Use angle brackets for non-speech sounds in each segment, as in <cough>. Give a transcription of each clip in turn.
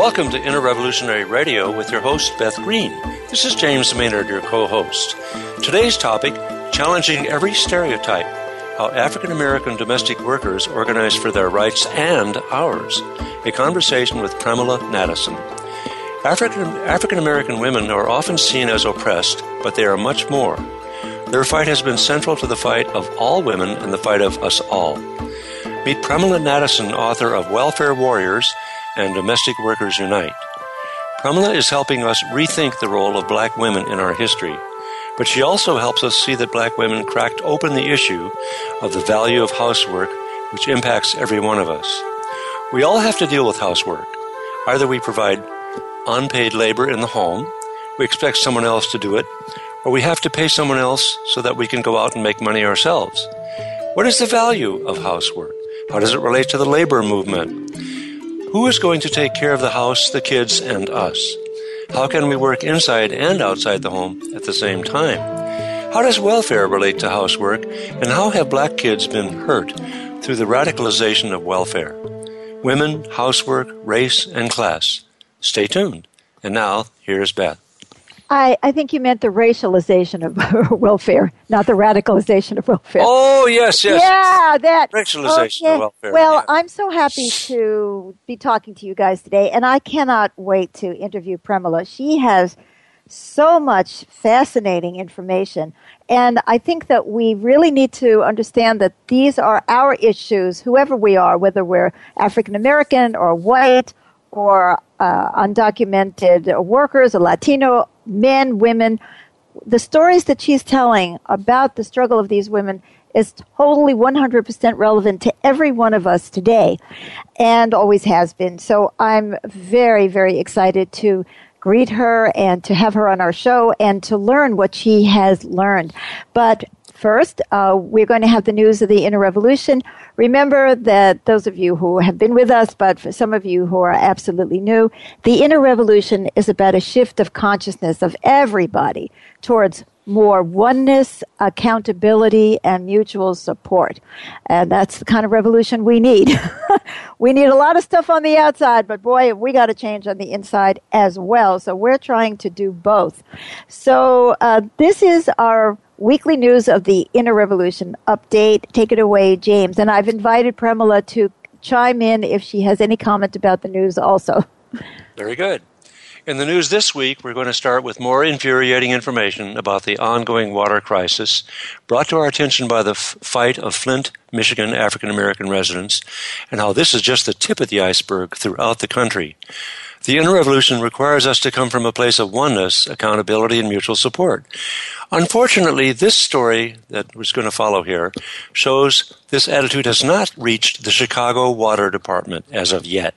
Welcome to Inner Revolutionary Radio with your host, Beth Green. This is James Maynard, your co host. Today's topic challenging every stereotype how African American domestic workers organize for their rights and ours. A conversation with Premilla Nadasen. African American women are often seen as oppressed, but they are much more. Their fight has been central to the fight of all women and the fight of us all. Meet Premilla Nadasen, author of Welfare Warriors and Domestic Workers Unite. Premilla is helping us rethink the role of black women in our history, but she also helps us see that black women cracked open the issue of the value of housework, which impacts every one of us. We all have to deal with housework. Either we provide unpaid labor in the home, we expect someone else to do it, or we have to pay someone else so that we can go out and make money ourselves. What is the value of housework? How does it relate to the labor movement? Who is going to take care of the house, the kids, and us? How can we work inside and outside the home at the same time? How does welfare relate to housework, and how have black kids been hurt through the radicalization of welfare? Women, housework, race, and class. Stay tuned. And now, here's Beth. I, I think you meant the racialization of <laughs> welfare, not the radicalization of welfare. Oh, yes, yes. Yeah, that. Racialization okay. of welfare. Well, yeah. I'm so happy to be talking to you guys today, and I cannot wait to interview Premilla. She has so much fascinating information. And I think that we really need to understand that these are our issues, whoever we are, whether we're African American or white or uh, undocumented workers Latino men, women. The stories that she's telling about the struggle of these women is totally 100% relevant to every one of us today and always has been. So I'm very, very excited to greet her and to have her on our show and to learn what she has learned. But first, uh, we're going to have the news of the inner revolution. Remember that those of you who have been with us, but for some of you who are absolutely new, the inner revolution is about a shift of consciousness of everybody towards more oneness, accountability, and mutual support. And that's the kind of revolution we need. <laughs> we need a lot of stuff on the outside, but boy, we got to change on the inside as well. So we're trying to do both. So uh, this is our weekly news of the Inner Revolution update. Take it away, James. And I've invited Premilla to chime in if she has any comment about the news also. <laughs> Very good. In the news this week, we're going to start with more infuriating information about the ongoing water crisis brought to our attention by the f- fight of Flint, Michigan African American residents, and how this is just the tip of the iceberg throughout the country. The inner revolution requires us to come from a place of oneness, accountability, and mutual support. Unfortunately, this story that was going to follow here shows this attitude has not reached the Chicago Water Department as of yet.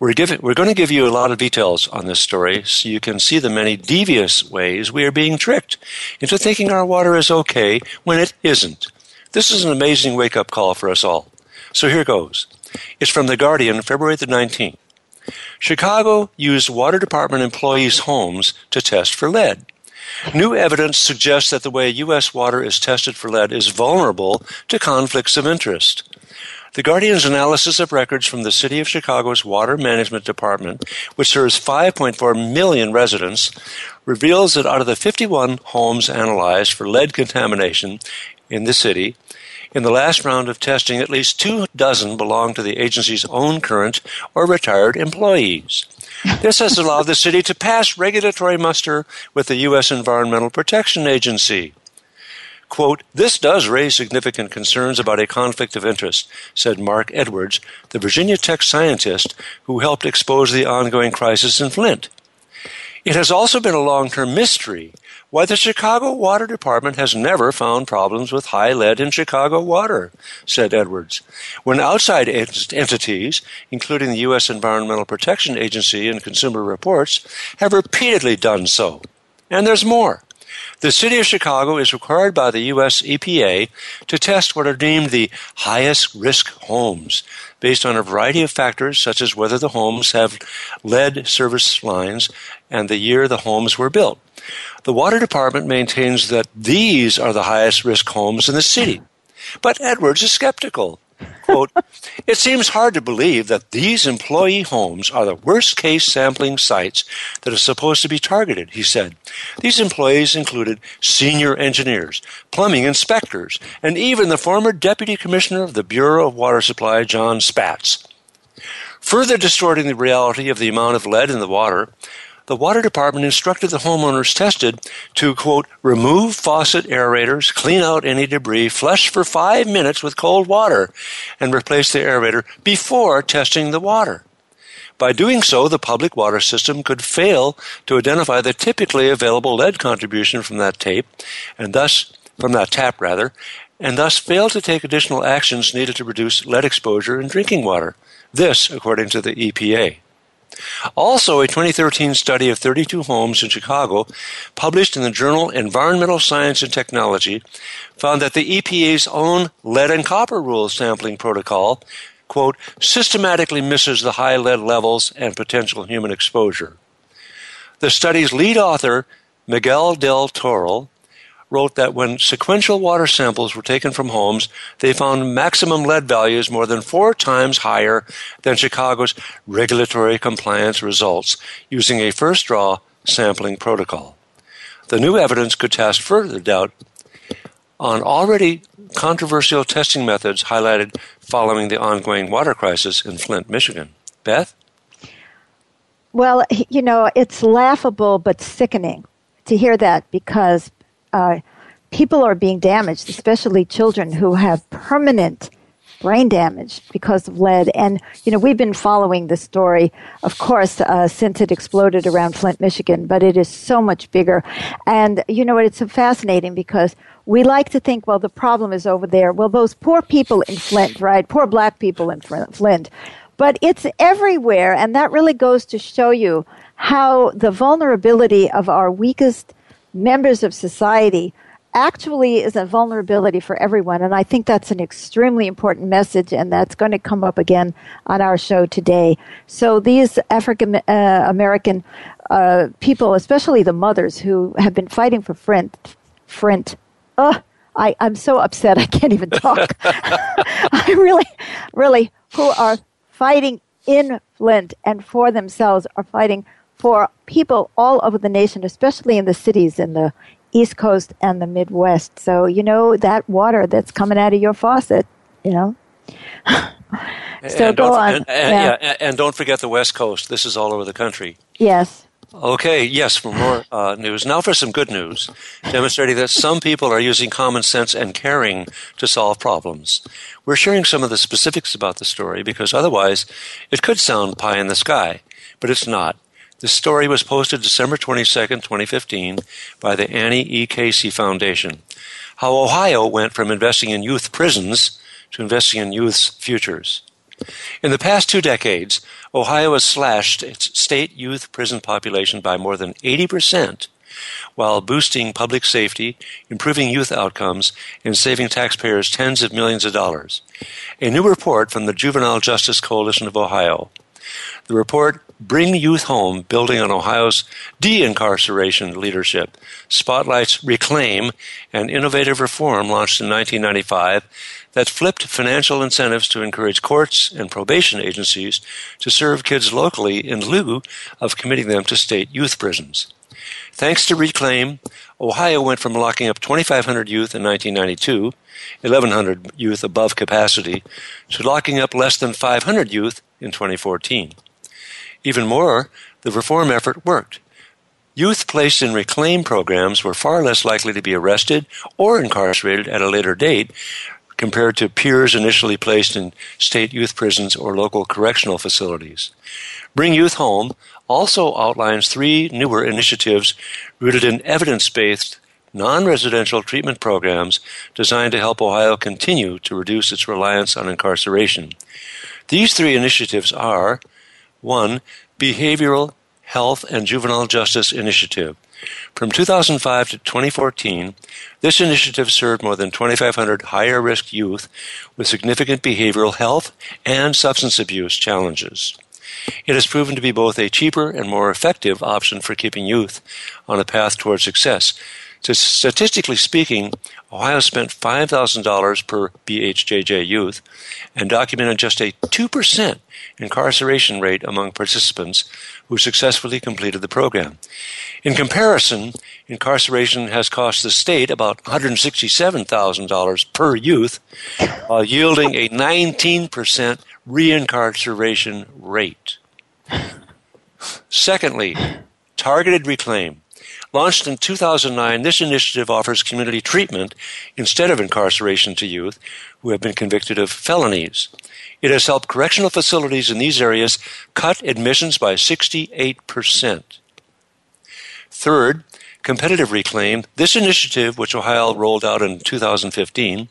We're, giving, we're going to give you a lot of details on this story so you can see the many devious ways we are being tricked into thinking our water is okay when it isn't. This is an amazing wake up call for us all. So here goes. It's from The Guardian, February the 19th. Chicago used water department employees' homes to test for lead. New evidence suggests that the way U.S. water is tested for lead is vulnerable to conflicts of interest. The Guardian's analysis of records from the City of Chicago's Water Management Department, which serves 5.4 million residents, reveals that out of the 51 homes analyzed for lead contamination in the city, in the last round of testing, at least two dozen belonged to the agency's own current or retired employees. This has allowed the city to pass regulatory muster with the U.S. Environmental Protection Agency. Quote, this does raise significant concerns about a conflict of interest, said Marc Edwards, the Virginia Tech scientist who helped expose the ongoing crisis in Flint. It has also been a long term mystery why the Chicago Water Department has never found problems with high lead in Chicago water, said Edwards. When outside ent- entities, including the U.S. Environmental Protection Agency and Consumer Reports, have repeatedly done so. And there's more. The City of Chicago is required by the U.S. EPA to test what are deemed the highest risk homes based on a variety of factors such as whether the homes have lead service lines and the year the homes were built. The Water Department maintains that these are the highest risk homes in the city. But Edwards is skeptical. Quote, <laughs> it seems hard to believe that these employee homes are the worst case sampling sites that are supposed to be targeted, he said. These employees included senior engineers, plumbing inspectors, and even the former deputy commissioner of the Bureau of Water Supply, John Spatz. Further distorting the reality of the amount of lead in the water, the water department instructed the homeowners tested to, quote, remove faucet aerators, clean out any debris, flush for five minutes with cold water, and replace the aerator before testing the water. By doing so, the public water system could fail to identify the typically available lead contribution from that tape, and thus, from that tap rather, and thus fail to take additional actions needed to reduce lead exposure in drinking water. This, according to the EPA. Also, a 2013 study of 32 homes in Chicago, published in the journal Environmental Science and Technology, found that the EPA's own lead and copper rule sampling protocol, quote, systematically misses the high lead levels and potential human exposure. The study's lead author, Miguel del Toral, wrote that when sequential water samples were taken from homes, they found maximum lead values more than four times higher than Chicago's regulatory compliance results using a first draw sampling protocol. The new evidence could cast further doubt on already controversial testing methods highlighted following the ongoing water crisis in Flint, Michigan. Beth? Well, you know, it's laughable but sickening to hear that because uh, people are being damaged, especially children who have permanent brain damage because of lead. And, you know, we've been following the story, of course, uh, since it exploded around Flint, Michigan, but it is so much bigger. And, you know, it's so fascinating because we like to think, well, the problem is over there. Well, those poor people in Flint, right? Poor black people in Flint. But it's everywhere, and that really goes to show you how the vulnerability of our weakest members of society actually is a vulnerability for everyone. And I think that's an extremely important message, and that's going to come up again on our show today. So these African uh, American uh, people, especially the mothers who have been fighting for Flint, Flint, uh, I, I'm so upset I can't even talk. <laughs> <laughs> I really, really, who are fighting in Flint and for themselves are fighting for people all over the nation, especially in the cities in the East Coast and the Midwest. So, you know, that water that's coming out of your faucet, you know. <laughs> so and go on. And, and, yeah. yeah. and don't forget the West Coast. This is all over the country. Yes. Okay, yes, for more <laughs> uh, news. Now for some good news, demonstrating that some people are using common sense and caring to solve problems. We're sharing some of the specifics about the story because otherwise it could sound pie in the sky, but it's not. This story was posted December 22, 2015, by the Annie E. Casey Foundation. How Ohio went from investing in youth prisons to investing in youth's futures. In the past two decades, Ohio has slashed its state youth prison population by more than 80%, while boosting public safety, improving youth outcomes, and saving taxpayers tens of millions of dollars. A new report from the Juvenile Justice Coalition of Ohio the report, Bring Youth Home, building on Ohio's de incarceration leadership, spotlights Reclaim, an innovative reform launched in 1995 that flipped financial incentives to encourage courts and probation agencies to serve kids locally in lieu of committing them to state youth prisons. Thanks to Reclaim, Ohio went from locking up 2,500 youth in 1992, 1,100 youth above capacity, to locking up less than 500 youth in 2014. Even more, the reform effort worked. Youth placed in reclaim programs were far less likely to be arrested or incarcerated at a later date compared to peers initially placed in state youth prisons or local correctional facilities. Bring Youth Home also outlines three newer initiatives rooted in evidence based non residential treatment programs designed to help Ohio continue to reduce its reliance on incarceration. These three initiatives are 1. Behavioral Health and Juvenile Justice Initiative. From 2005 to 2014, this initiative served more than 2,500 higher risk youth with significant behavioral health and substance abuse challenges. It has proven to be both a cheaper and more effective option for keeping youth on a path toward success. Statistically speaking, Ohio spent $5,000 per BHJJ youth and documented just a 2% incarceration rate among participants who successfully completed the program. In comparison, incarceration has cost the state about $167,000 per youth, while yielding a 19% reincarceration rate. Secondly, targeted reclaim. Launched in 2009, this initiative offers community treatment instead of incarceration to youth who have been convicted of felonies. It has helped correctional facilities in these areas cut admissions by 68%. Third, competitive reclaim, this initiative, which Ohio rolled out in 2015,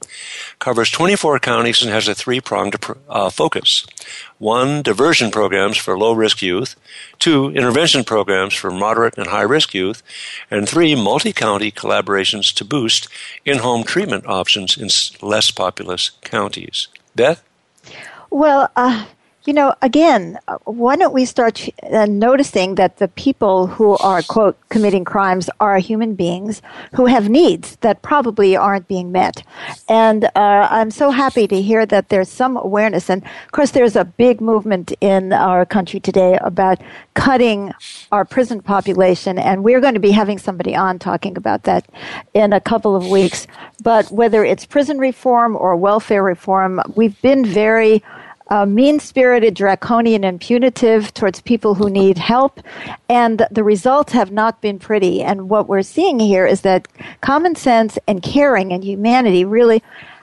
covers 24 counties and has a three pronged uh, focus. One, diversion programs for low risk youth. Two, intervention programs for moderate and high risk youth. And three, multi county collaborations to boost in home treatment options in less populous counties. Beth? Well, uh, you know, again, why don't we start uh, noticing that the people who are, quote, committing crimes are human beings who have needs that probably aren't being met. And uh, I'm so happy to hear that there's some awareness. And of course, there's a big movement in our country today about cutting our prison population. And we're going to be having somebody on talking about that in a couple of weeks. But whether it's prison reform or welfare reform, we've been very uh, mean spirited, draconian, and punitive towards people who need help. And the results have not been pretty. And what we're seeing here is that common sense and caring and humanity really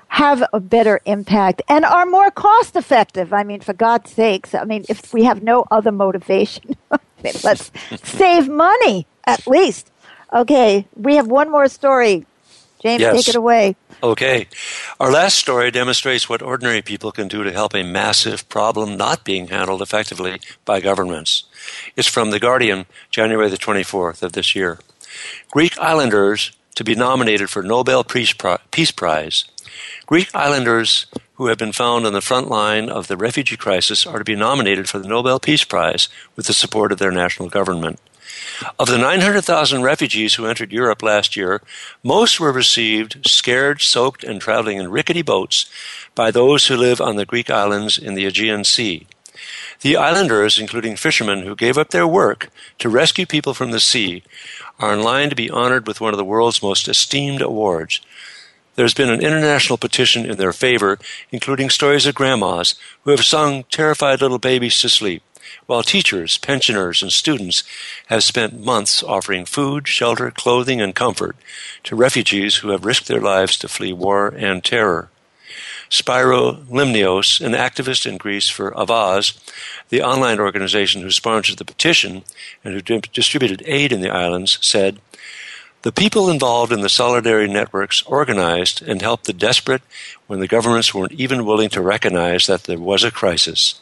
have a better impact and are more cost effective. I mean, for God's sakes, I mean, if we have no other motivation, <laughs> let's <laughs> save money at least. Okay, we have one more story. James, yes. take it away. Okay. Our last story demonstrates what ordinary people can do to help a massive problem not being handled effectively by governments. It's from The Guardian, January the 24th of this year. Greek islanders to be nominated for Nobel Peace Prize. Greek islanders who have been found on the front line of the refugee crisis are to be nominated for the Nobel Peace Prize with the support of their national government. Of the 900,000 refugees who entered Europe last year, most were received scared, soaked, and traveling in rickety boats by those who live on the Greek islands in the Aegean Sea. The islanders, including fishermen who gave up their work to rescue people from the sea, are in line to be honored with one of the world's most esteemed awards. There's been an international petition in their favor, including stories of grandmas who have sung terrified little babies to sleep while teachers, pensioners, and students have spent months offering food, shelter, clothing, and comfort to refugees who have risked their lives to flee war and terror. Spyro Limnios, an activist in Greece for Avaaz, the online organization who sponsored the petition and who distributed aid in the islands, said, the people involved in the solidarity networks organized and helped the desperate when the governments weren't even willing to recognize that there was a crisis.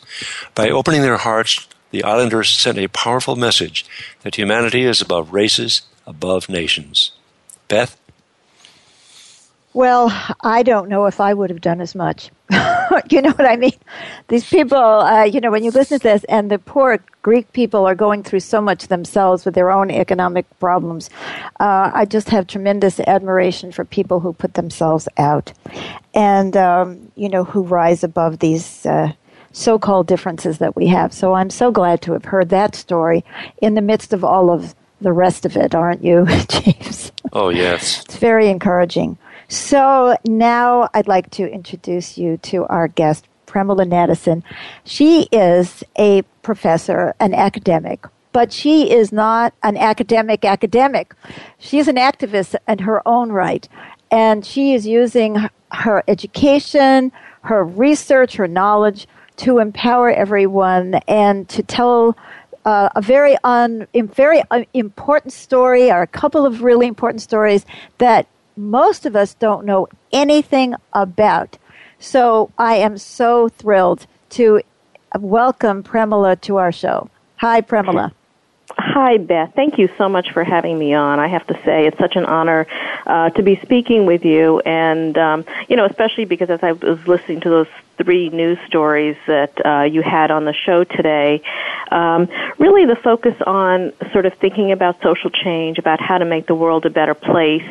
By opening their hearts, the islanders sent a powerful message that humanity is above races, above nations. Beth? Well, I don't know if I would have done as much. <laughs> you know what I mean? These people, uh, you know, when you listen to this, and the poor Greek people are going through so much themselves with their own economic problems. Uh, I just have tremendous admiration for people who put themselves out and, um, you know, who rise above these. Uh, so called differences that we have. So I'm so glad to have heard that story in the midst of all of the rest of it, aren't you, <laughs> James? Oh, yes. it's very encouraging. So now I'd like to introduce you to our guest, Premilla Nadasen. She is a professor, an academic, but she is not an academic academic. She is an activist in her own right, and she is using her education, her research, her knowledge to empower everyone and to tell uh, a very un, very uh, important story or a couple of really important stories that most of us don't know anything about. So I am so thrilled to welcome Premilla to our show. Hi, Premilla. Hi, Beth. Thank you so much for having me on. I have to say, it's such an honor uh, to be speaking with you, and um, you know, especially because as I was listening to those three news stories that uh, you had on the show today. Um, really, the focus on sort of thinking about social change, about how to make the world a better place,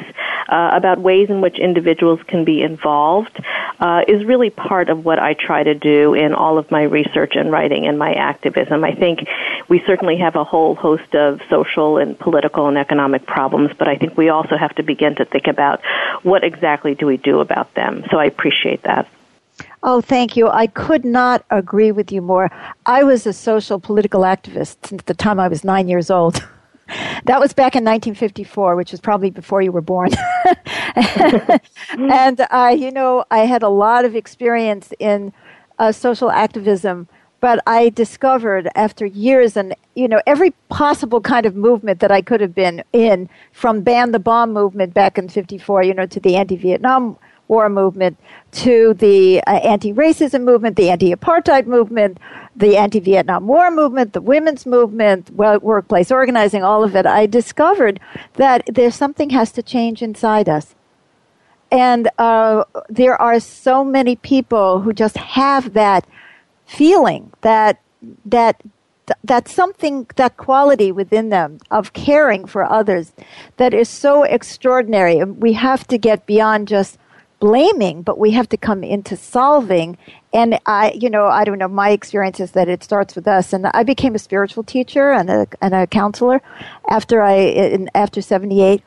uh, about ways in which individuals can be involved, uh, is really part of what I try to do in all of my research and writing and my activism. I think we certainly have a whole host of social and political and economic problems, but I think we also have to begin to think about what exactly do we do about them. So I appreciate that. Oh, thank you. I could not agree with you more. I was a social political activist since the time I was nine years old. <laughs> that was back in 1954, which was probably before you were born. <laughs> <laughs> and I, you know, I had a lot of experience in uh, social activism, but I discovered after years and you know every possible kind of movement that I could have been in, from ban the bomb movement back in '54, you know, to the anti-Vietnam war movement to the uh, anti-racism movement, the anti-apartheid movement, the anti-Vietnam War movement, the women's movement, workplace organizing, all of it, I discovered that there's something has to change inside us. And uh, there are so many people who just have that feeling that that that something that quality within them of caring for others that is so extraordinary. We have to get beyond just blaming, but we have to come into solving. And I, you know, I don't know, my experience is that it starts with us. And I became a spiritual teacher and a, and a counselor after I, in, after 78.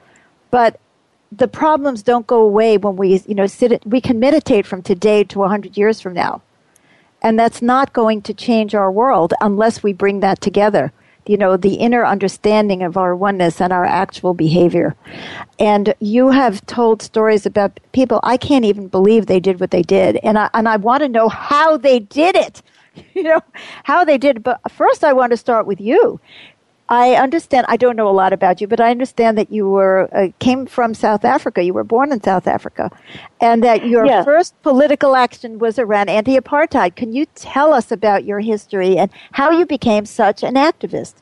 But the problems don't go away when we, you know, sit, we can meditate from today to 100 years from now. And that's not going to change our world unless we bring that together you know, the inner understanding of our oneness and our actual behavior. And you have told stories about people I can't even believe they did what they did. And I, and I want to know how they did it. <laughs> You know, how they did. But first, I want to start with you I understand. I don't know a lot about you, but I understand that you were uh, came from South Africa. You were born in South Africa, and that your yes. first political action was around anti-apartheid. Can you tell us about your history and how you became such an activist?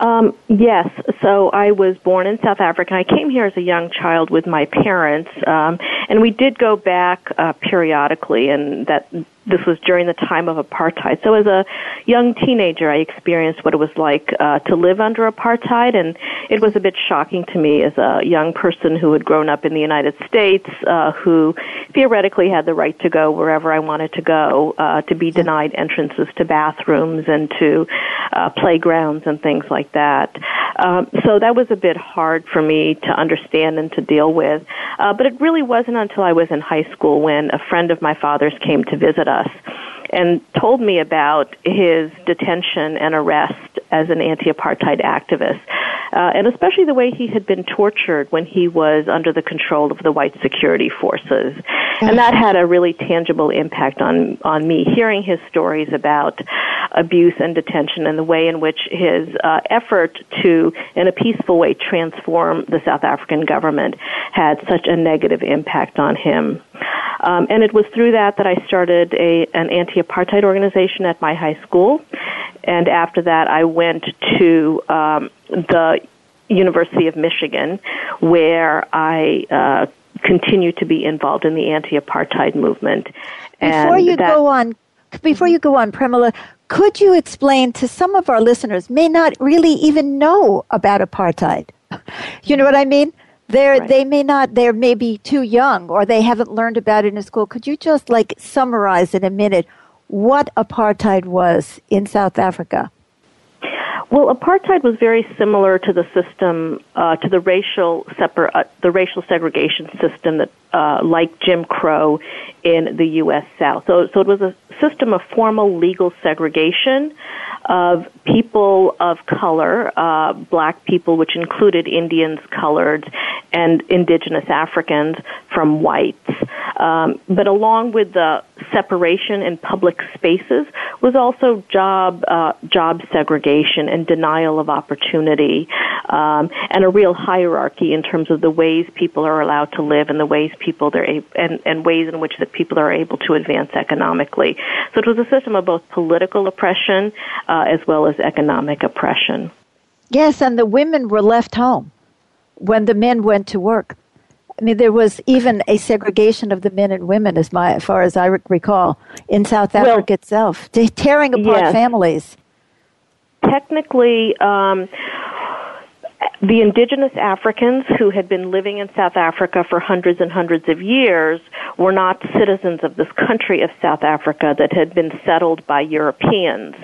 Um, yes. So I was born in South Africa. I came here as a young child with my parents, um, and we did go back uh, periodically, and that this was during the time of apartheid. So as a young teenager, I experienced what it was like uh, to live under apartheid, and it was a bit shocking to me as a young person who had grown up in the United States, uh, who theoretically had the right to go wherever I wanted to go, uh, to be denied entrances to bathrooms and to uh, playgrounds and things like that. Um, so that was a bit hard for me to understand and to deal with. Uh, but it really wasn't until I was in high school when a friend of my father's came to visit us and told me about his detention and arrest as an anti-apartheid activist, uh, and especially the way he had been tortured when he was under the control of the white security forces, and that had a really tangible impact on on me. Hearing his stories about abuse and detention, and the way in which his uh, effort to, in a peaceful way, transform the South African government had such a negative impact on him. Um, and it was through that that I started a, an anti-apartheid organization at my high school. And after that, I went to um, the University of Michigan, where I uh, continue to be involved in the anti-apartheid movement. Before you that, go on, before you go on, Premilla, could you explain to some of our listeners may not really even know about apartheid? <laughs> You know what I mean? They're, right. They may not, they may be too young or they haven't learned about it in school. Could you just like summarize in a minute what apartheid was in South Africa? Well, apartheid was very similar to the system, uh, to the racial separ- uh, the racial segregation system that, uh, like Jim Crow, in the U.S. South. So, so it was a system of formal legal segregation of people of color, uh, black people, which included Indians, coloreds, and indigenous Africans from whites. Um, but along with the separation in public spaces was also job uh, job segregation and denial of opportunity, um, and a real hierarchy in terms of the ways people are allowed to live and the ways people they're a- and, and ways in which that people are able to advance economically. So it was a system of both political oppression uh, as well as economic oppression. Yes, and the women were left home. when the men went to work. I mean, there was even a segregation of the men and women, as, my, as far as I recall, in South Africa well, itself, <laughs> tearing apart yes. families. Technically, um, the indigenous Africans who had been living in South Africa for hundreds and hundreds of years were not citizens of this country of South Africa that had been settled by Europeans.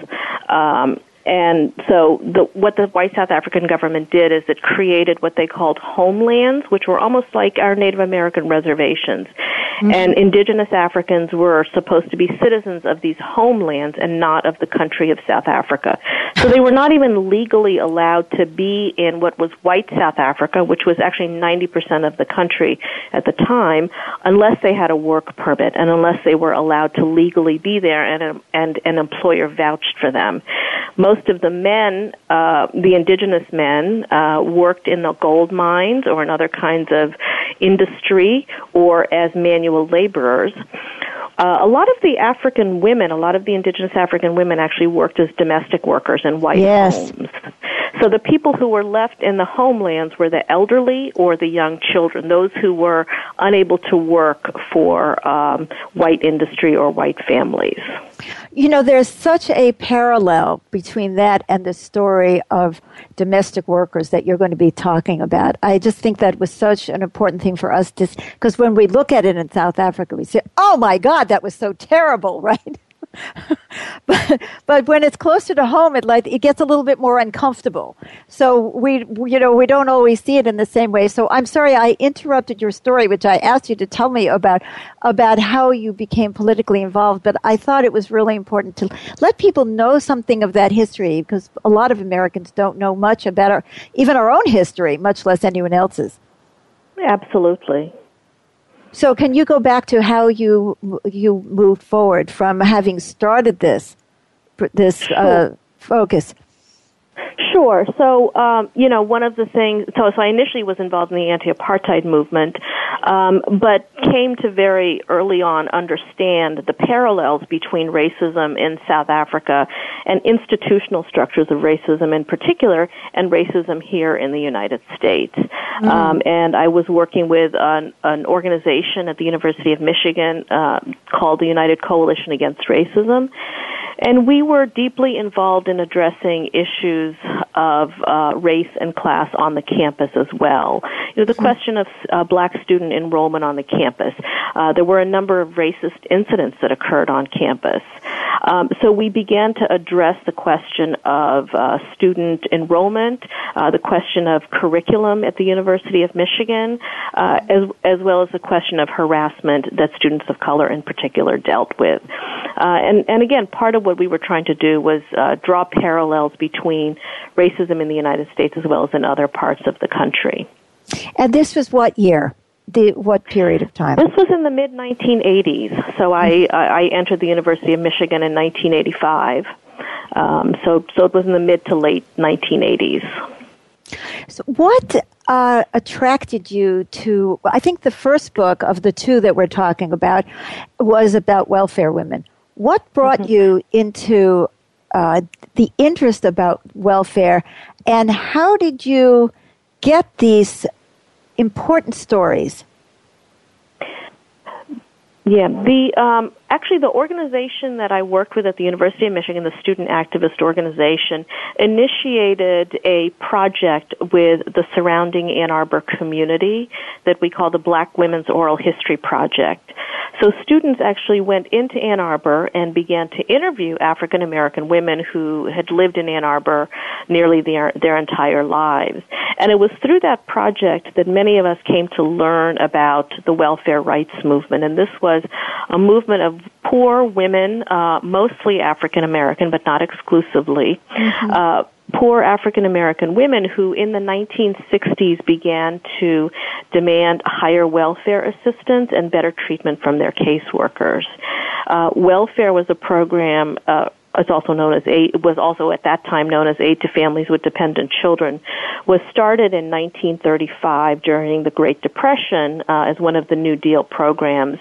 Um, and so the, what the white South African government did is it created what they called homelands, which were almost like our Native American reservations. Mm-hmm. And indigenous Africans were supposed to be citizens of these homelands and not of the country of South Africa. So they were not even legally allowed to be in what was white South Africa, which was actually 90% of the country at the time, unless they had a work permit and unless they were allowed to legally be there and, and an employer vouched for them. Most of the men, uh, the indigenous men, uh, worked in the gold mines or in other kinds of industry or as manual laborers. Uh, a lot of the African women, a lot of the indigenous African women actually worked as domestic workers in white yes. homes. So the people who were left in the homelands were the elderly or the young children, those who were unable to work for um, white industry or white families. You know, there's such a parallel between that and the story of domestic workers that you're going to be talking about. I just think that was such an important thing for us to, because when we look at it in South Africa, we say, oh my God, that was so terrible, <laughs> right? <laughs> but but when it's closer to home, it like it gets a little bit more uncomfortable. So we you know we don't always see it in the same way. So I'm sorry I interrupted your story, which I asked you to tell me about about how you became politically involved. But I thought it was really important to let people know something of that history because a lot of Americans don't know much about our even our own history, much less anyone else's. Absolutely. So, can you go back to how you you moved forward from having started this this uh, focus? Sure. So, um, you know, one of the things, so, so I initially was involved in the anti-apartheid movement, um, but came to very early on understand the parallels between racism in South Africa and institutional structures of racism in particular, and racism here in the United States. Mm-hmm. Um, and I was working with an, an, organization at the University of Michigan uh, called the United Coalition Against Racism. And we were deeply involved in addressing issues of uh, race and class on the campus as well. You know, the hmm. question of uh, black student enrollment on the campus. Uh, there were a number of racist incidents that occurred on campus. Um, so we began to address the question of uh, student enrollment, uh, the question of curriculum at the University of Michigan, uh, as, as well as the question of harassment that students of color in particular dealt with. and, and again, part of what we were trying to do was draw parallels between racism in the United States as well as in other parts of the country. And this was what year? The, what period of time? This was in the mid 1980s. So I, I entered the University of Michigan in 1985. Um, so, so it was in the mid to late 1980s. So what uh, attracted you to? I think the first book of the two that we're talking about was about welfare women. What brought mm-hmm. you into uh, the interest about welfare, and how did you get these important stories? Yeah, the um, actually the organization that I worked with at the University of Michigan, the Student Activist Organization, initiated a project with the surrounding Ann Arbor community that we call the Black Women's Oral History Project. So students actually went into Ann Arbor and began to interview African American women who had lived in Ann Arbor nearly their, their entire lives. And it was through that project that many of us came to learn about the welfare rights movement. And this was a movement of poor women, uh, mostly African American, but not exclusively, mm-hmm. uh, poor African American women who in the 1960s began to demand higher welfare assistance and better treatment from their caseworkers. Uh, welfare was a program uh, it's also known as aid, was also at that time known as Aid to Families with Dependent Children, was started in 1935 during the Great Depression uh, as one of the New Deal programs.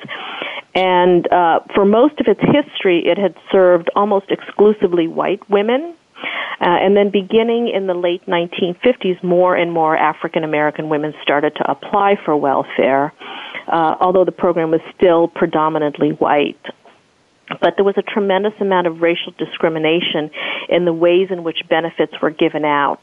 And uh, for most of its history, it had served almost exclusively white women Uh, and then beginning in the late 1950s, more and more African American women started to apply for welfare, uh, although the program was still predominantly white but there was a tremendous amount of racial discrimination in the ways in which benefits were given out.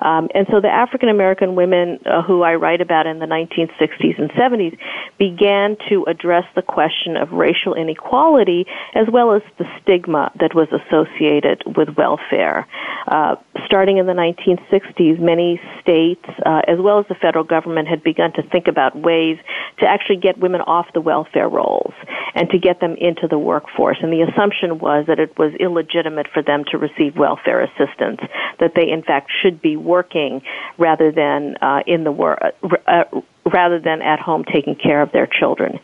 Um, and so the African American women uh, who I write about in the 1960s and 70s began to address the question of racial inequality as well as the stigma that was associated with welfare. Uh, starting in the 1960s, many states, uh, as well as the federal government, had begun to think about ways to actually get women off the welfare rolls and to get them into the workforce and the assumption was that it was illegitimate for them to receive welfare assistance, that they in fact should be working rather than uh, in the work. Uh, uh, rather than at home taking care of their children.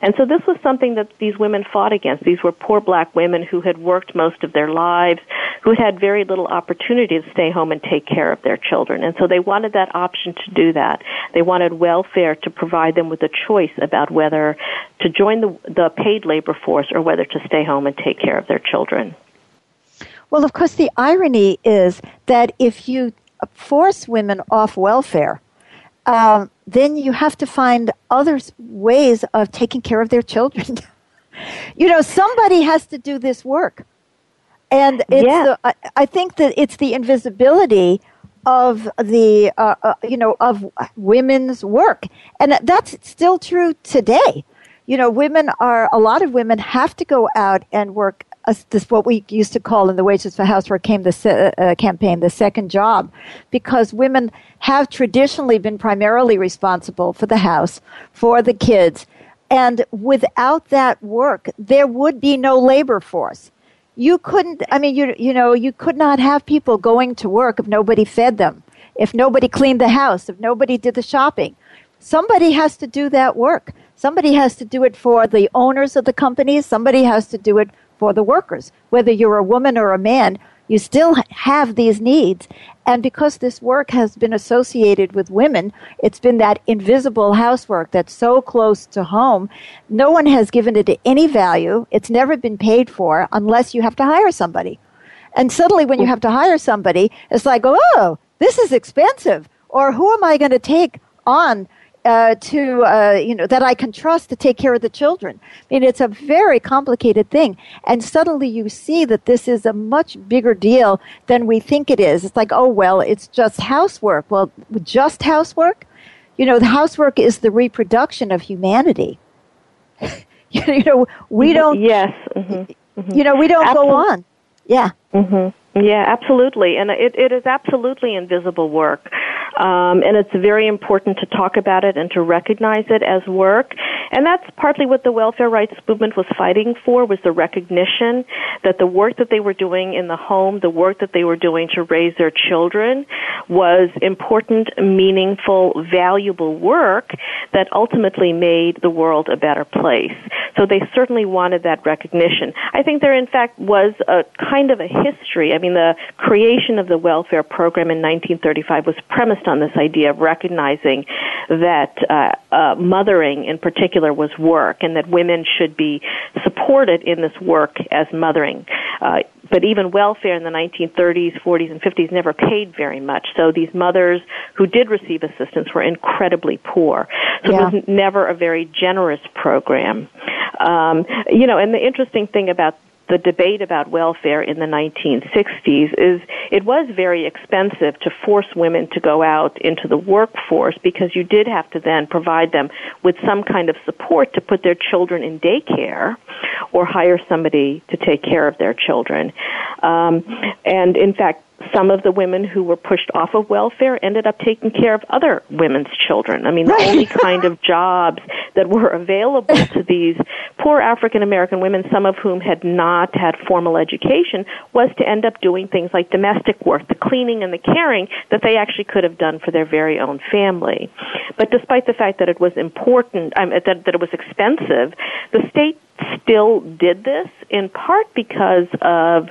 And so this was something that these women fought against. These were poor black women who had worked most of their lives, who had very little opportunity to stay home and take care of their children. And so they wanted that option to do that. They wanted welfare to provide them with a choice about whether to join the, the paid labor force or whether to stay home and take care of their children. Well, of course, the irony is that if you force women off welfare, um, then you have to find other ways of taking care of their children. <laughs> you know, somebody has to do this work. And it's yeah. the, I, I think that it's the invisibility of the uh, uh, you know of women's work and that's still true today you know women are a lot of women have to go out and work uh, this what we used to call in the wages for housework came the se- uh, campaign the second job because women have traditionally been primarily responsible for the house for the kids. And without that work there would be no labor force. You couldn't i mean you you know you could not have people going to work if nobody fed them if nobody cleaned the house if nobody did the shopping. Somebody has to do that work. Somebody has to do it for the owners of the companies somebody has to do it for the workers. Whether you're a woman or a man, you still have these needs. And because this work has been associated with women, it's been that invisible housework that's so close to home. No one has given it any value. It's never been paid for unless you have to hire somebody. And suddenly, when you have to hire somebody, it's like, oh, this is expensive. Or who am I going to take on uh, to uh, you know that I can trust to take care of the children. I mean, it's a very complicated thing, and suddenly you see that this is a much bigger deal than we think it is. It's like, oh well, it's just housework. Well, just housework. You know, the housework is the reproduction of humanity. <laughs> you know, we mm-hmm. don't. Yes. Mm-hmm. Mm-hmm. You know, we don't Absolutely. go on. Yeah. Mm-hmm. Yeah, absolutely, and it, it is absolutely invisible work. Um, and it's very important to talk about it and to recognize it as work. And that's partly what the welfare rights movement was fighting for was the recognition that the work that they were doing in the home, the work that they were doing to raise their children was important, meaningful, valuable work that ultimately made the world a better place. So they certainly wanted that recognition. I think there in fact was a kind of a history. I mean, the creation of the welfare program in 1935 was premised on this idea of recognizing that uh, uh, mothering in particular was work and that women should be supported in this work as mothering. Uh, but even welfare in the 1930s, 40s, and 50s never paid very much. So these mothers who did receive assistance were incredibly poor. So yeah. it was never a very generous program. Um, you know, and the interesting thing about the debate about welfare in the 1960s is it was very expensive to force women to go out into the workforce because you did have to then provide them with some kind of support to put their children in daycare or hire somebody to take care of their children. Um, and in fact, some of the women who were pushed off of welfare ended up taking care of other women's children. I mean, the only kind of jobs that were available to these poor African American women, some of whom had not had formal education, was to end up doing things like domestic work, the cleaning and the caring that they actually could have done for their very own family. But despite the fact that it was important, um, that, that it was expensive, the state still did this in part because of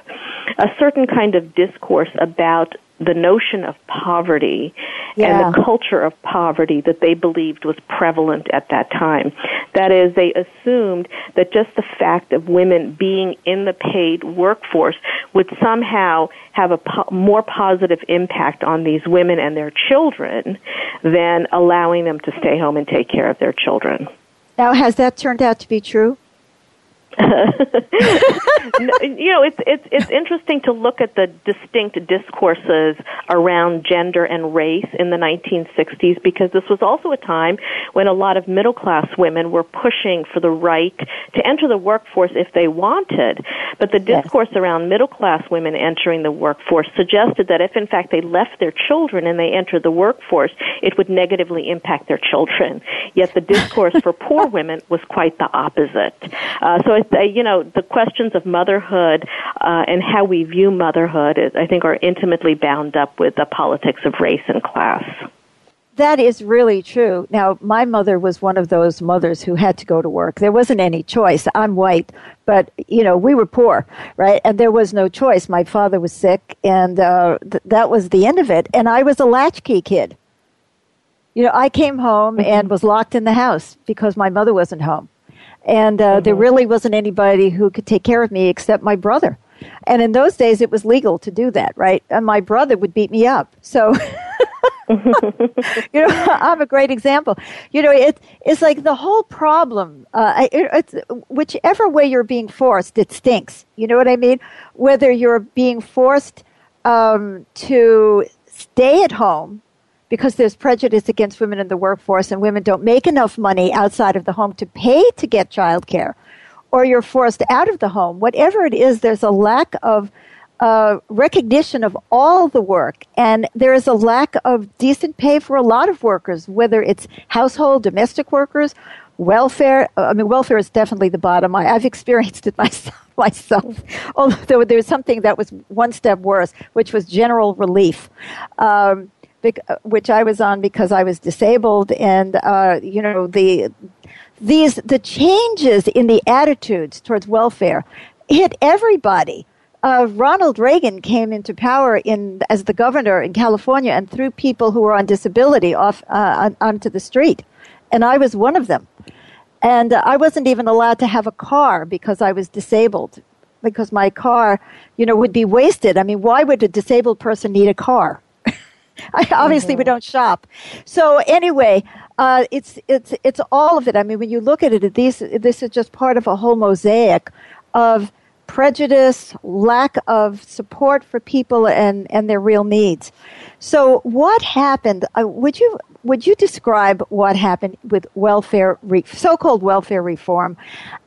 a certain kind of discourse about the notion of poverty yeah. and the culture of poverty that they believed was prevalent at that time. That is, they assumed that just the fact of women being in the paid workforce would somehow have a po- more positive impact on these women and their children than allowing them to stay home and take care of their children. Now, has that turned out to be true? <laughs> you know, it's it's it's interesting to look at the distinct discourses around gender and race in the 1960s because this was also a time when a lot of middle class women were pushing for the right to enter the workforce if they wanted. But the discourse yes. around middle class women entering the workforce suggested that if in fact they left their children and they entered the workforce, it would negatively impact their children. Yet the discourse for poor women was quite the opposite. Uh, so uh, you know, the questions of motherhood uh, and how we view motherhood, is, I think, are intimately bound up with the politics of race and class. That is really true. Now, my mother was one of those mothers who had to go to work. There wasn't any choice. I'm white, but you know, we were poor, right? And there was no choice. My father was sick, and uh, th- that was the end of it. And I was a latchkey kid. You know, I came home mm-hmm. and was locked in the house because my mother wasn't home and uh, mm-hmm. there really wasn't anybody who could take care of me except my brother. And in those days, it was legal to do that, right? And my brother would beat me up. So, <laughs> you know, <laughs> I'm a great example. You know, it, it's like the whole problem. Uh, it, it's whichever way you're being forced, it stinks. You know what I mean? Whether you're being forced um, to stay at home because there's prejudice against women in the workforce and women don't make enough money outside of the home to pay to get childcare, or you're forced out of the home, whatever it is, there's a lack of uh, recognition of all the work, and there is a lack of decent pay for a lot of workers, whether it's household, domestic workers, welfare. I mean, welfare is definitely the bottom. I, have experienced it <laughs> myself. Myself, although there was something that was one step worse, which was general relief. Um, which I was on because I was disabled, and uh, you know the these the changes in the attitudes towards welfare hit everybody. Uh, Ronald Reagan came into power in as the governor in California and threw people who were on disability off uh, on, onto the street, and I was one of them. And I wasn't even allowed to have a car because I was disabled, because my car, you know, would be wasted. I mean, why would a disabled person need a car? <laughs> Obviously, mm-hmm. we don't shop. So anyway, uh, it's it's it's all of it. I mean, when you look at it, these this is just part of a whole mosaic of prejudice, lack of support for people and, and their real needs. So, what happened? Uh, would you would you describe what happened with welfare, re- so-called welfare reform,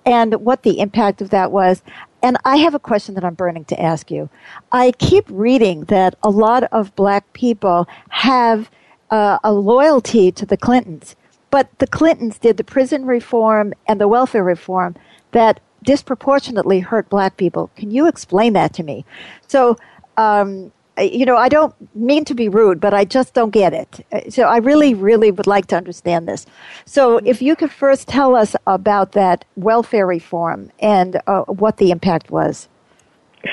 and what the impact of that was? And I have a question that I'm burning to ask you. I keep reading that a lot of black people have uh, a loyalty to the Clintons, but the Clintons did the prison reform and the welfare reform that disproportionately hurt black people. Can you explain that to me? So, um, you know, I don't mean to be rude, but I just don't get it. So I really, really would like to understand this. So if you could first tell us about that welfare reform and uh, what the impact was.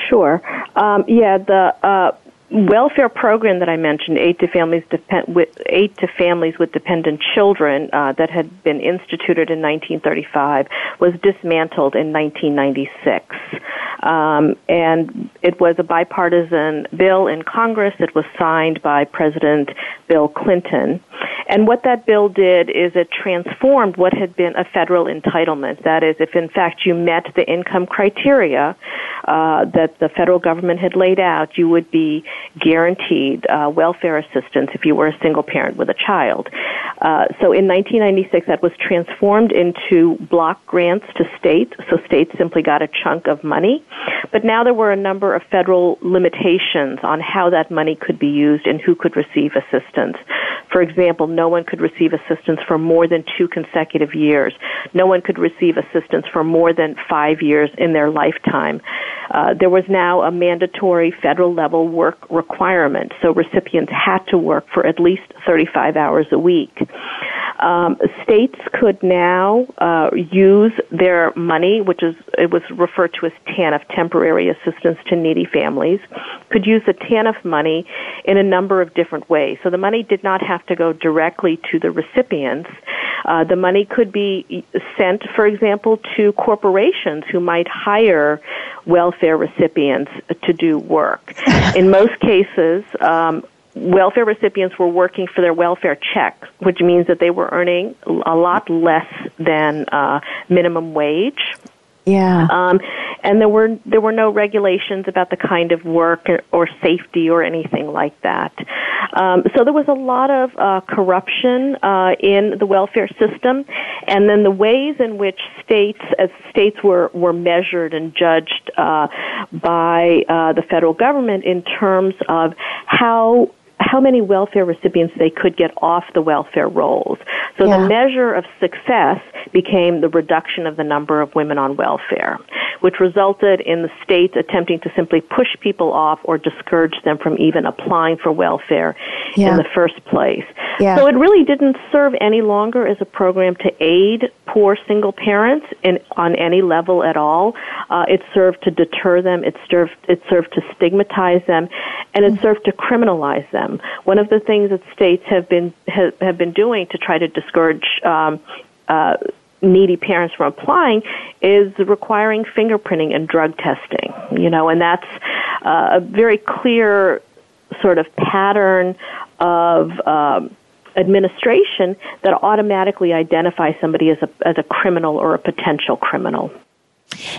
Sure. Um, yeah, the uh, welfare program that I mentioned, aid to families depend, with aid to families with dependent children, uh, that had been instituted in 1935, was dismantled in 1996. Um, and it was a bipartisan bill in Congress. It was signed by President Bill Clinton. And what that bill did is it transformed what had been a federal entitlement. That is, if in fact you met the income criteria uh, that the federal government had laid out, you would be guaranteed uh, welfare assistance if you were a single parent with a child. Uh, so in 1996, that was transformed into block grants to states. So states simply got a chunk of money. But now there were a number of federal limitations on how that money could be used and who could receive assistance. For example, no one could receive assistance for more than two consecutive years. No one could receive assistance for more than five years in their lifetime. Uh, there was now a mandatory federal level work requirement, so recipients had to work for at least 35 hours a week. Um, states could now uh, use their money, which is it was referred to as TANF, temporary assistance to needy families, could use the TANF money in a number of different ways. So the money did not have to go directly to the recipients, Uh, the money could be sent, for example, to corporations who might hire welfare recipients to do work. <laughs> In most cases, um, welfare recipients were working for their welfare check, which means that they were earning a lot less than uh, minimum wage. Yeah. Um, and there were there were no regulations about the kind of work or, or safety or anything like that. Um, so there was a lot of uh, corruption uh, in the welfare system, and then the ways in which states, as states were were measured and judged uh, by uh, the federal government in terms of how how many welfare recipients they could get off the welfare rolls. So yeah. the measure of success became the reduction of the number of women on welfare, which resulted in the states attempting to simply push people off or discourage them from even applying for welfare yeah. in the first place. Yeah. So it really didn't serve any longer as a program to aid poor single parents in, on any level at all. Uh, it served to deter them. It served it served to stigmatize them, and it mm-hmm. served to criminalize them them. One of the things that states have been have, have been doing to try to discourage um, uh, needy parents from applying is requiring fingerprinting and drug testing. You know, and that's uh, a very clear sort of pattern of. Um, administration that automatically identifies somebody as a as a criminal or a potential criminal.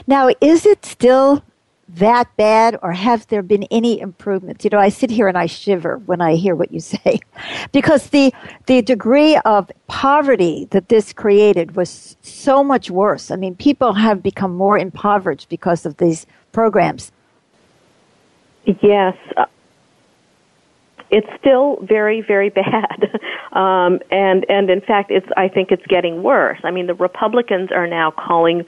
Now, is it still that bad or have there been any improvements? You know, I sit here and I shiver when I hear what you say <laughs> because the, the degree of poverty that this created was so much worse. I mean, people have become more impoverished because of these programs. Yes, it's still very, very <laughs> bad. um, and, and in fact, it's, I think it's getting worse. I mean, the Republicans are now calling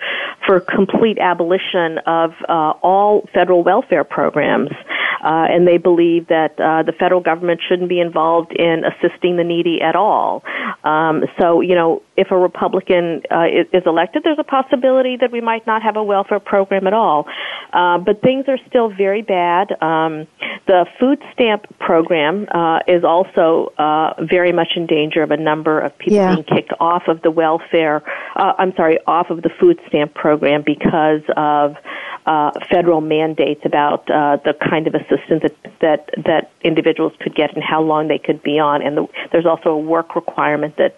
for complete abolition of uh, all federal welfare programs. Uh, and they believe that uh, the federal government shouldn't be involved in assisting the needy at all. Um, so, you know, if a Republican uh, is, is elected, there's a possibility that we might not have a welfare program at all. Uh, but things are still very bad. Um, the food stamp program uh, is also uh, very much in danger of a number of people yeah. being kicked off of the welfare. Uh, I'm sorry, off of the food stamp program because of uh, federal mandates about uh, the kind of assistance that, that that individuals could get and how long they could be on. And the, there's also a work requirement that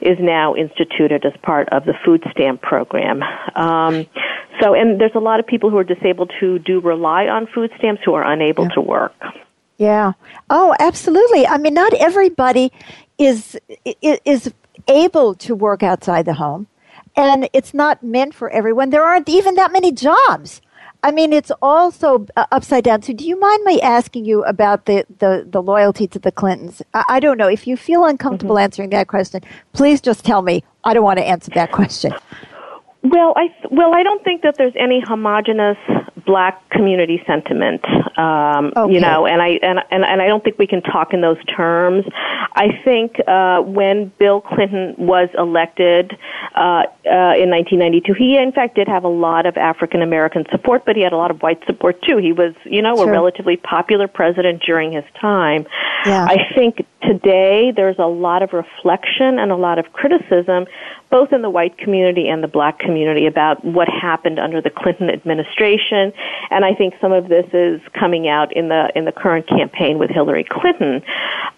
is now instituted as part of the food stamp program. Um, so, and there's a lot of people who are disabled who do rely on food stamps who are unable yeah. to work. Yeah. Oh, absolutely. I mean, not everybody is is able to work outside the home, and it's not meant for everyone. There aren't even that many jobs. I mean, it's also uh, upside down. So, do you mind me asking you about the, the, the loyalty to the Clintons? I, I don't know. If you feel uncomfortable mm-hmm. answering that question, please just tell me. I don't want to answer that <laughs> question. Well, I well, I don't think that there's any homogenous black community sentiment. Um, okay. You know, and I and, and and I don't think we can talk in those terms. I think uh, when Bill Clinton was elected uh, uh, in 1992, he in fact did have a lot of African American support, but he had a lot of white support too. He was, you know, sure. a relatively popular president during his time. Yeah. I think today there's a lot of reflection and a lot of criticism both in the white community and the black community about what happened under the Clinton administration. And I think some of this is coming out in the in the current campaign with Hillary Clinton.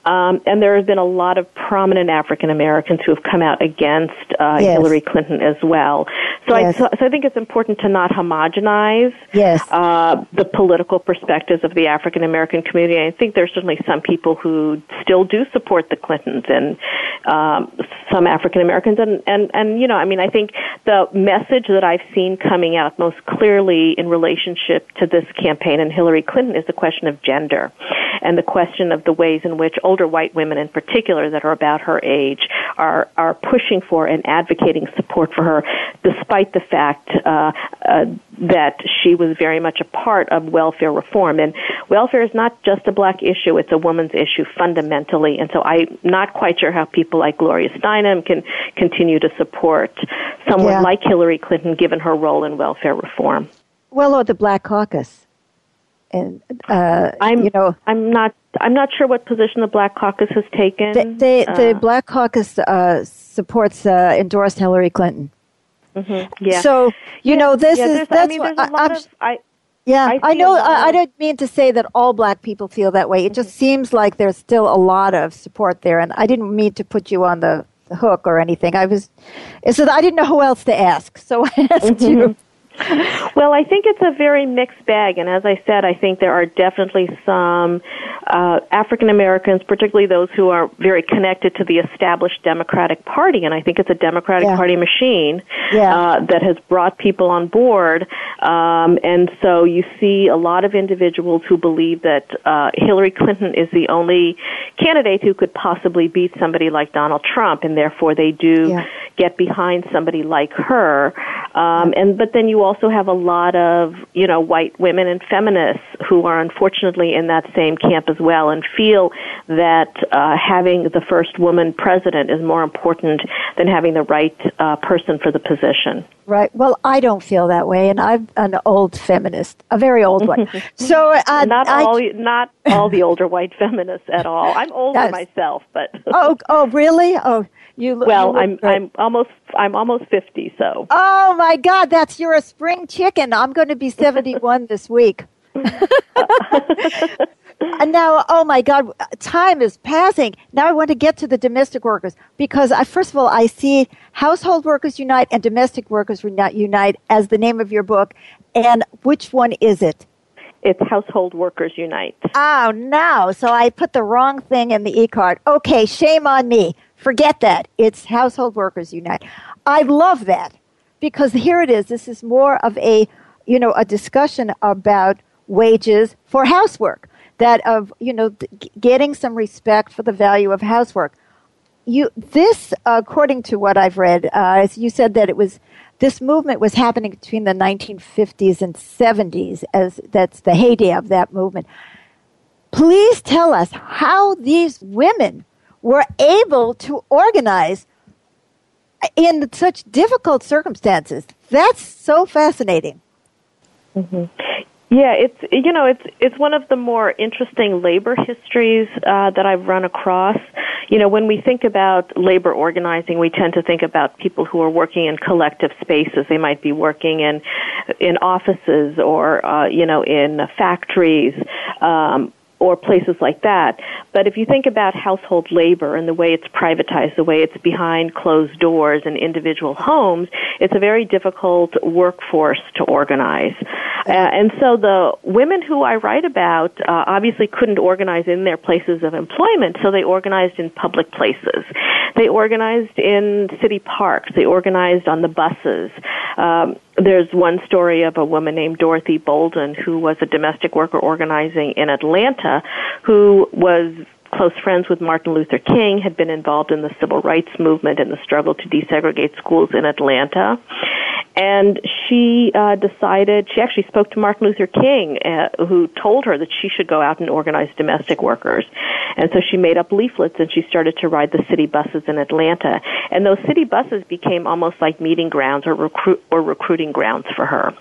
Um, and there have been a lot of prominent African Americans who have come out against uh, yes. Hillary Clinton as well. So, yes. I, so, so, I think it's important to not homogenize yes. uh, the political perspectives of the African American community. I think there's certainly some people who still do support the Clintons and um, some African Americans and, and and and you know, I mean, I think the message that I've seen coming out most clearly in relationship to this campaign and Hillary Clinton is the question of gender, and the question of the ways in which older white women, in particular, that are about her age, are are pushing for and advocating support for her, despite the fact uh, uh, that she was very much a part of welfare reform. And welfare is not just a black issue; it's a woman's issue fundamentally. And so I'm not quite sure how people like Gloria Steinem can continue to support someone yeah. like Hillary Clinton, given her role in welfare reform. Well, or the Black Caucus, and uh, I'm you know I'm not I'm not sure what position the Black Caucus has taken. The, they, uh, the Black Caucus uh, supports uh, endorsed Hillary Clinton. Mm-hmm. Yeah. So you yeah, know this yeah, is that's I mean, there's a lot I, of I. Yeah, I, I know. I, I, don't mean to say that all black people feel that way. It just mm-hmm. seems like there's still a lot of support there, and I didn't mean to put you on the hook or anything. I was, so I didn't know who else to ask, so I <laughs> asked mm-hmm. you. <laughs> Well, I think it's a very mixed bag, and as I said, I think there are definitely some uh, African Americans, particularly those who are very connected to the established Democratic Party, and I think it's a Democratic yeah. Party machine yeah. uh, that has brought people on board. Um, and so you see a lot of individuals who believe that uh, Hillary Clinton is the only candidate who could possibly beat somebody like Donald Trump, and therefore they do yeah. get behind somebody like her. Um, and but then you also have a lot of you know white women and feminists who are unfortunately in that same camp as well and feel that uh, having the first woman president is more important than having the right uh, person for the position. Right. Well, I don't feel that way, and I'm an old feminist, a very old one. <laughs> So uh, not I, all, not all the older white feminists at all. I'm older myself, but <laughs> oh, oh, really? Oh, you look, well, you look I'm I'm almost I'm almost fifty. So oh my God, that's you're a spring chicken. I'm going to be seventy one this week. <laughs> and now, oh my God, time is passing. Now I want to get to the domestic workers because I, first of all, I see Household Workers Unite and Domestic Workers Unite as the name of your book. And which one is it? It's Household Workers Unite. Oh, no. So I put the wrong thing in the e-card. Okay, shame on me. Forget that. It's Household Workers Unite. I love that because here it is. This is more of a, you know, a discussion about wages for housework. That of, you know, getting some respect for the value of housework. You, this, according to what I've read, uh, you said that it was this movement was happening between the 1950s and 70s as that's the heyday of that movement please tell us how these women were able to organize in such difficult circumstances. That's so fascinating. Mm-hmm. Yeah, it's you know it's it's one of the more interesting labor histories uh, that I've run across. You know, when we think about labor organizing, we tend to think about people who are working in collective spaces. They might be working in in offices or uh, you know in factories. Um, or places like that. But if you think about household labor and the way it's privatized, the way it's behind closed doors in individual homes, it's a very difficult workforce to organize. Uh, and so the women who I write about uh, obviously couldn't organize in their places of employment, so they organized in public places. They organized in city parks. They organized on the buses. Um, there's one story of a woman named Dorothy Bolden who was a domestic worker organizing in Atlanta who was close friends with Martin Luther King, had been involved in the civil rights movement and the struggle to desegregate schools in Atlanta. And she uh, decided, she actually spoke to Martin Luther King, uh, who told her that she should go out and organize domestic workers. And so she made up leaflets and she started to ride the city buses in Atlanta. And those city buses became almost like meeting grounds or, recruit, or recruiting grounds for her.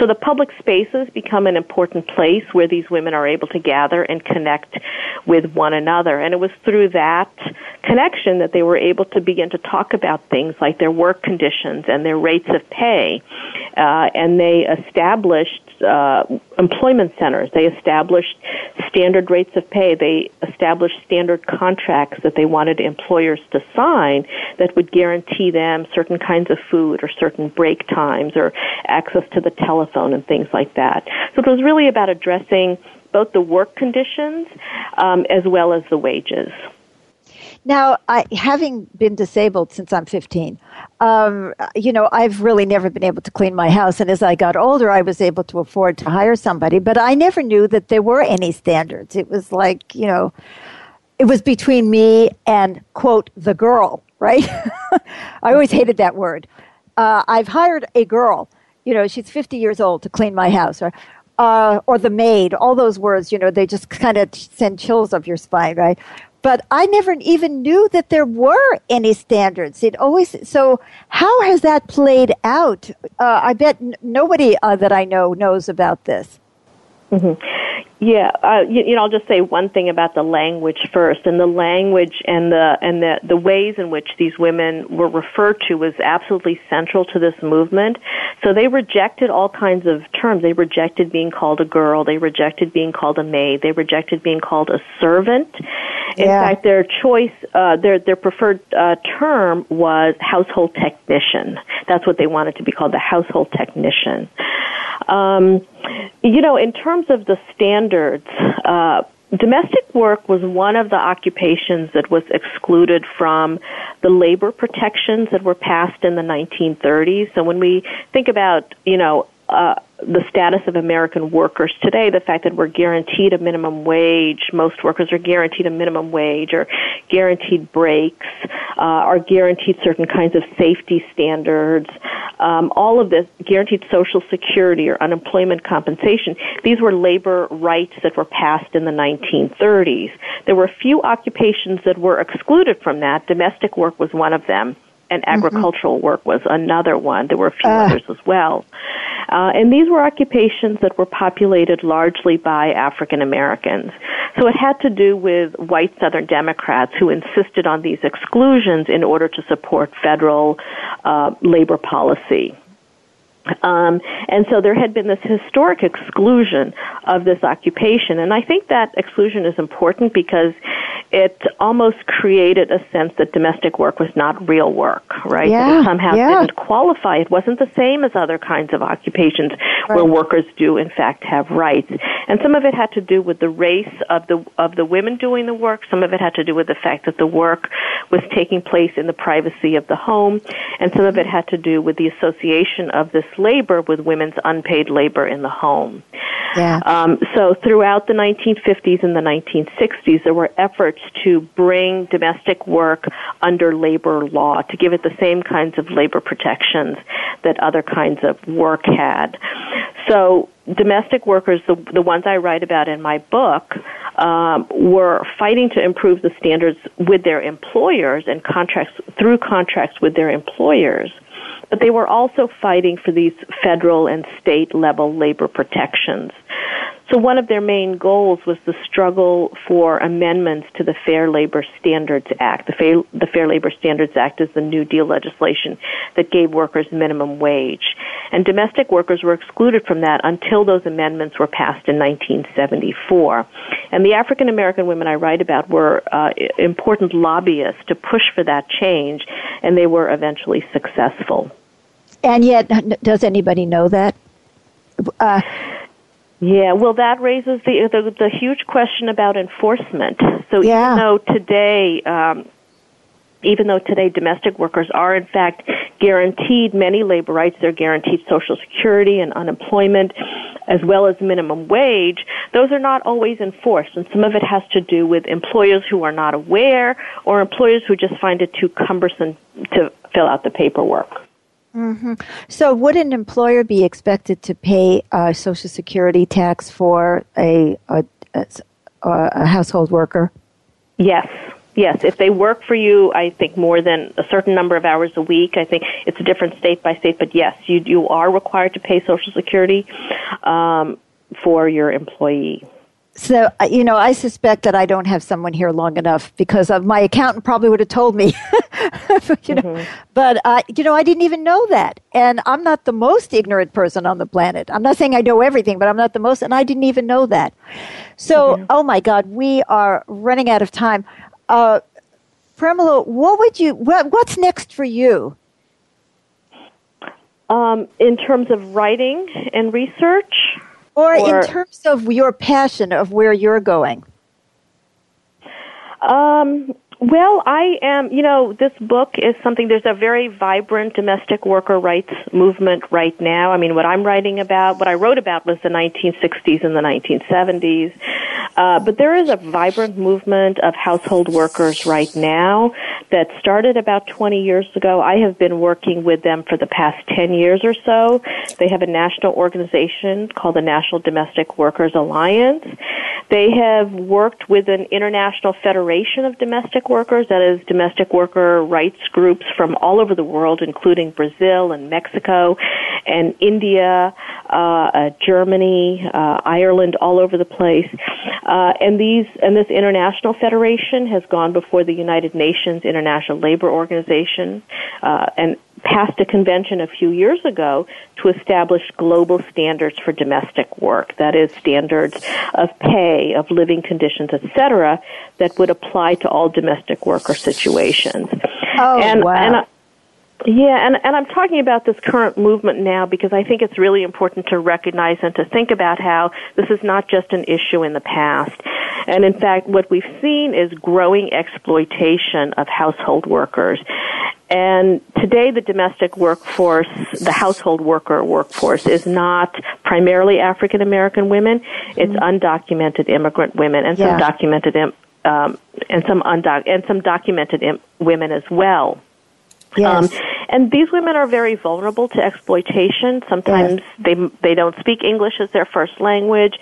So the public spaces become an important place where these women are able to gather and connect with one another. And it was through that connection that they were able to begin to talk about things like their work conditions and their rates of pay. Uh, and they established uh, employment centers. They established standard rates of pay. They established standard contracts that they wanted employers to sign that would guarantee them certain kinds of food or certain break times or access to the telephone and things like that. So it was really about addressing both the work conditions um, as well as the wages. Now, I, having been disabled since I'm 15, um, you know, I've really never been able to clean my house. And as I got older, I was able to afford to hire somebody, but I never knew that there were any standards. It was like, you know, it was between me and, quote, the girl, right? <laughs> I always hated that word. Uh, I've hired a girl, you know, she's 50 years old to clean my house, or, uh, or the maid, all those words, you know, they just kind of send chills up your spine, right? But I never even knew that there were any standards. It always so. How has that played out? Uh, I bet n- nobody uh, that I know knows about this. Mm-hmm. Yeah, uh, you, you, know, I'll just say one thing about the language first, and the language and the and the the ways in which these women were referred to was absolutely central to this movement. So they rejected all kinds of terms. They rejected being called a girl. They rejected being called a maid. They rejected being called a servant. In yeah. fact, their choice, uh, their their preferred uh, term was household technician. That's what they wanted to be called, the household technician. Um, you know, in terms of the standards, uh, domestic work was one of the occupations that was excluded from the labor protections that were passed in the 1930s. So when we think about, you know, uh, the status of American workers today, the fact that we're guaranteed a minimum wage, most workers are guaranteed a minimum wage or guaranteed breaks, uh, are guaranteed certain kinds of safety standards, um, all of this, guaranteed social security or unemployment compensation, these were labor rights that were passed in the 1930s. There were a few occupations that were excluded from that. Domestic work was one of them and mm-hmm. agricultural mm-hmm. work was another one. There were a few uh. others as well. Uh, and these were occupations that were populated largely by African Americans. So it had to do with white Southern Democrats who insisted on these exclusions in order to support federal uh, labor policy. Um, and so there had been this historic exclusion of this occupation. And I think that exclusion is important because it almost created a sense that domestic work was not real work, right? Yeah, that it somehow yeah. didn't qualify. It wasn't the same as other kinds of occupations right. where workers do in fact have rights. And some of it had to do with the race of the of the women doing the work. Some of it had to do with the fact that the work was taking place in the privacy of the home, and some of it had to do with the association of this labor with women's unpaid labor in the home. Yeah. Um, so throughout the 1950s and the 1960s, there were efforts to bring domestic work under labor law to give it the same kinds of labor protections that other kinds of work had. So domestic workers, the, the ones I write about in my book, um, were fighting to improve the standards with their employers and contracts through contracts with their employers but they were also fighting for these federal and state level labor protections. So one of their main goals was the struggle for amendments to the Fair Labor Standards Act. The Fair, the Fair Labor Standards Act is the New Deal legislation that gave workers minimum wage. And domestic workers were excluded from that until those amendments were passed in 1974. And the African American women I write about were uh, important lobbyists to push for that change, and they were eventually successful. And yet, does anybody know that? Uh, yeah, well, that raises the, the the huge question about enforcement. So yeah. even though today, um, even though today domestic workers are in fact guaranteed many labor rights, they're guaranteed Social Security and unemployment, as well as minimum wage. Those are not always enforced, and some of it has to do with employers who are not aware, or employers who just find it too cumbersome to fill out the paperwork. Mm-hmm. So, would an employer be expected to pay a Social Security tax for a, a, a, a household worker? Yes. Yes, if they work for you, I think more than a certain number of hours a week. I think it's a different state by state, but yes, you you are required to pay Social Security um, for your employee. So, uh, you know, I suspect that I don't have someone here long enough because of my accountant probably would have told me, <laughs> you know, mm-hmm. but, uh, you know, I didn't even know that. And I'm not the most ignorant person on the planet. I'm not saying I know everything, but I'm not the most, and I didn't even know that. So, mm-hmm. oh my God, we are running out of time. Uh, what would you, what, what's next for you? Um, in terms of writing and research? Or, or in terms of your passion of where you're going? Um, well, I am, you know, this book is something, there's a very vibrant domestic worker rights movement right now. I mean, what I'm writing about, what I wrote about was the 1960s and the 1970s. Uh, but there is a vibrant movement of household workers right now that started about 20 years ago. I have been working with them for the past 10 years or so. They have a national organization called the National Domestic Workers Alliance. They have worked with an international federation of domestic workers, that is domestic worker rights groups from all over the world, including Brazil and Mexico and India. uh, uh, Germany, uh, Ireland, all over the place. Uh, and these and this international federation has gone before the United Nations International Labor Organization uh, and passed a convention a few years ago to establish global standards for domestic work. That is, standards of pay, of living conditions, etc., that would apply to all domestic worker situations. Oh, and, wow. And, yeah, and, and I'm talking about this current movement now because I think it's really important to recognize and to think about how this is not just an issue in the past. And in fact, what we've seen is growing exploitation of household workers. And today the domestic workforce, the household worker workforce is not primarily African American women. It's mm-hmm. undocumented immigrant women and yeah. some documented, um, and some undoc- and some documented Im- women as well. Yes. Um, and these women are very vulnerable to exploitation. Sometimes yes. they they don't speak English as their first language,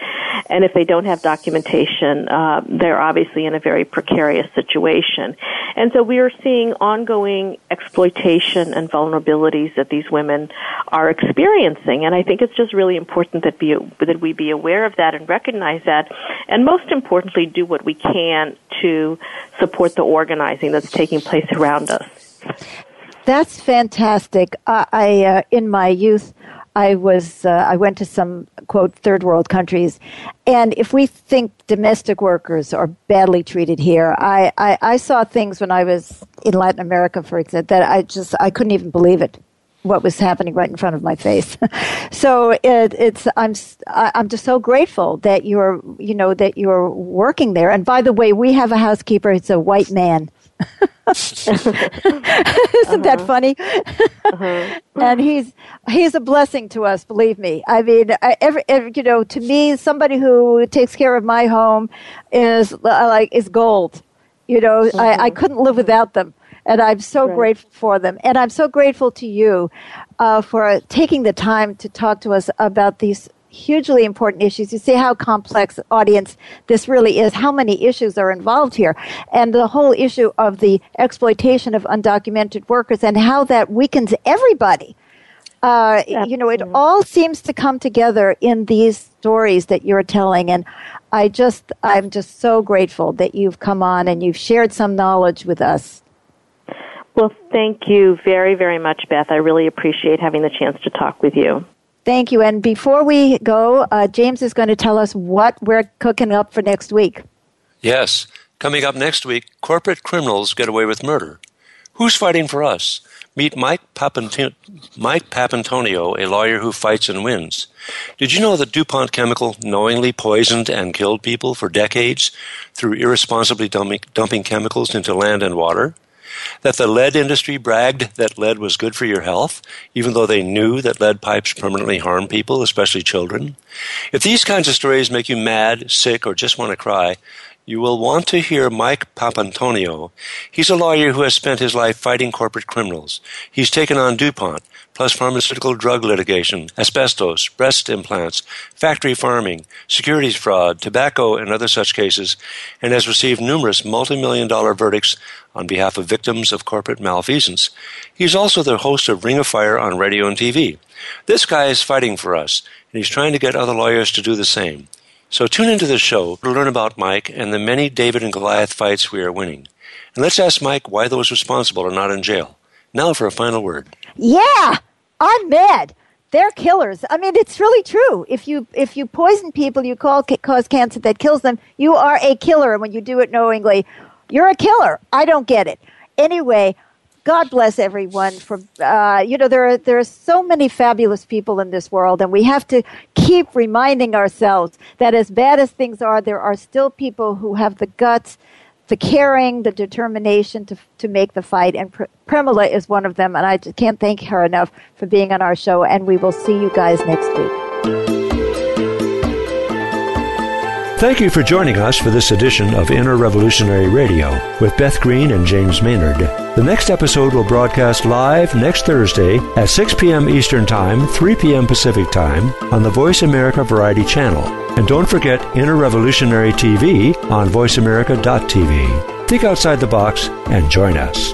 and if they don't have documentation, uh, they're obviously in a very precarious situation. And so we are seeing ongoing exploitation and vulnerabilities that these women are experiencing. And I think it's just really important that be that we be aware of that and recognize that, and most importantly, do what we can to support the organizing that's taking place around us. That's fantastic. Uh, I uh, in my youth, I was uh, I went to some quote third world countries, and if we think domestic workers are badly treated here, I, I, I saw things when I was in Latin America, for example, that I just I couldn't even believe it what was happening right in front of my face. <laughs> so it, it's I'm I'm just so grateful that you're you know that you're working there. And by the way, we have a housekeeper. It's a white man. <laughs> Isn't uh-huh. that funny? uh-huh. and he's he's a blessing to us. Believe me. I mean, every, every, you know, to me, somebody who takes care of my home is uh, like is gold. You know, I, I uh-huh. couldn't live without them and I'm so right. grateful for them. And I'm so grateful to you uh, for taking the time to talk to us about these hugely important issues. You see how complex audience this really is, how many issues are involved here, and the whole issue of the exploitation of undocumented workers and how that weakens everybody. Uh, you know, it all seems to come together in these stories that you're telling, and I just, I'm just so grateful that you've come on and you've shared some knowledge with us. Well, thank you very, very much, Beth. I really appreciate having the chance to talk with you. Thank you. And before we go, uh, James is going to tell us what we're cooking up for next week. Yes. Coming up next week, corporate criminals get away with murder. Who's fighting for us? Meet Mike, Mike Papantonio, a lawyer who fights and wins. Did you know that DuPont Chemical knowingly poisoned and killed people for decades through irresponsibly dumping, dumping chemicals into land and water? That the lead industry bragged that lead was good for your health, even though they knew that lead pipes permanently harm people, especially children. If these kinds of stories make you mad, sick, or just want to cry, you will want to hear Mike Papantonio. He's a lawyer who has spent his life fighting corporate criminals. He's taken on DuPont, plus pharmaceutical drug litigation, asbestos, breast implants, factory farming, securities fraud, tobacco, and other such cases, and has received numerous multi-million dollar verdicts on behalf of victims of corporate malfeasance. He's also the host of Ring of Fire on radio and TV. This guy is fighting for us, and he's trying to get other lawyers to do the same. So tune into the show to learn about Mike and the many David and Goliath fights we are winning. And let's ask Mike why those responsible are not in jail. Now for a final word. Yeah, I'm mad. They're killers. I mean, it's really true. If you if you poison people, you call, cause cancer that kills them. You are a killer, and when you do it knowingly, you're a killer. I don't get it. Anyway, God bless everyone for uh, you know there are there are so many fabulous people in this world, and we have to keep reminding ourselves that as bad as things are, there are still people who have the guts, the caring, the determination to to make the fight. And Pr- Premilla is one of them, and I can't thank her enough for being on our show. And we will see you guys next week. Thank you for joining us for this edition of Inner Revolutionary Radio with Beth Green and James Maynard. The next episode will broadcast live next Thursday at 6 p.m. Eastern Time, 3 p.m. Pacific Time on the Voice America Variety Channel. And don't forget Inner Revolutionary TV on voiceamerica.tv. Think outside the box and join us.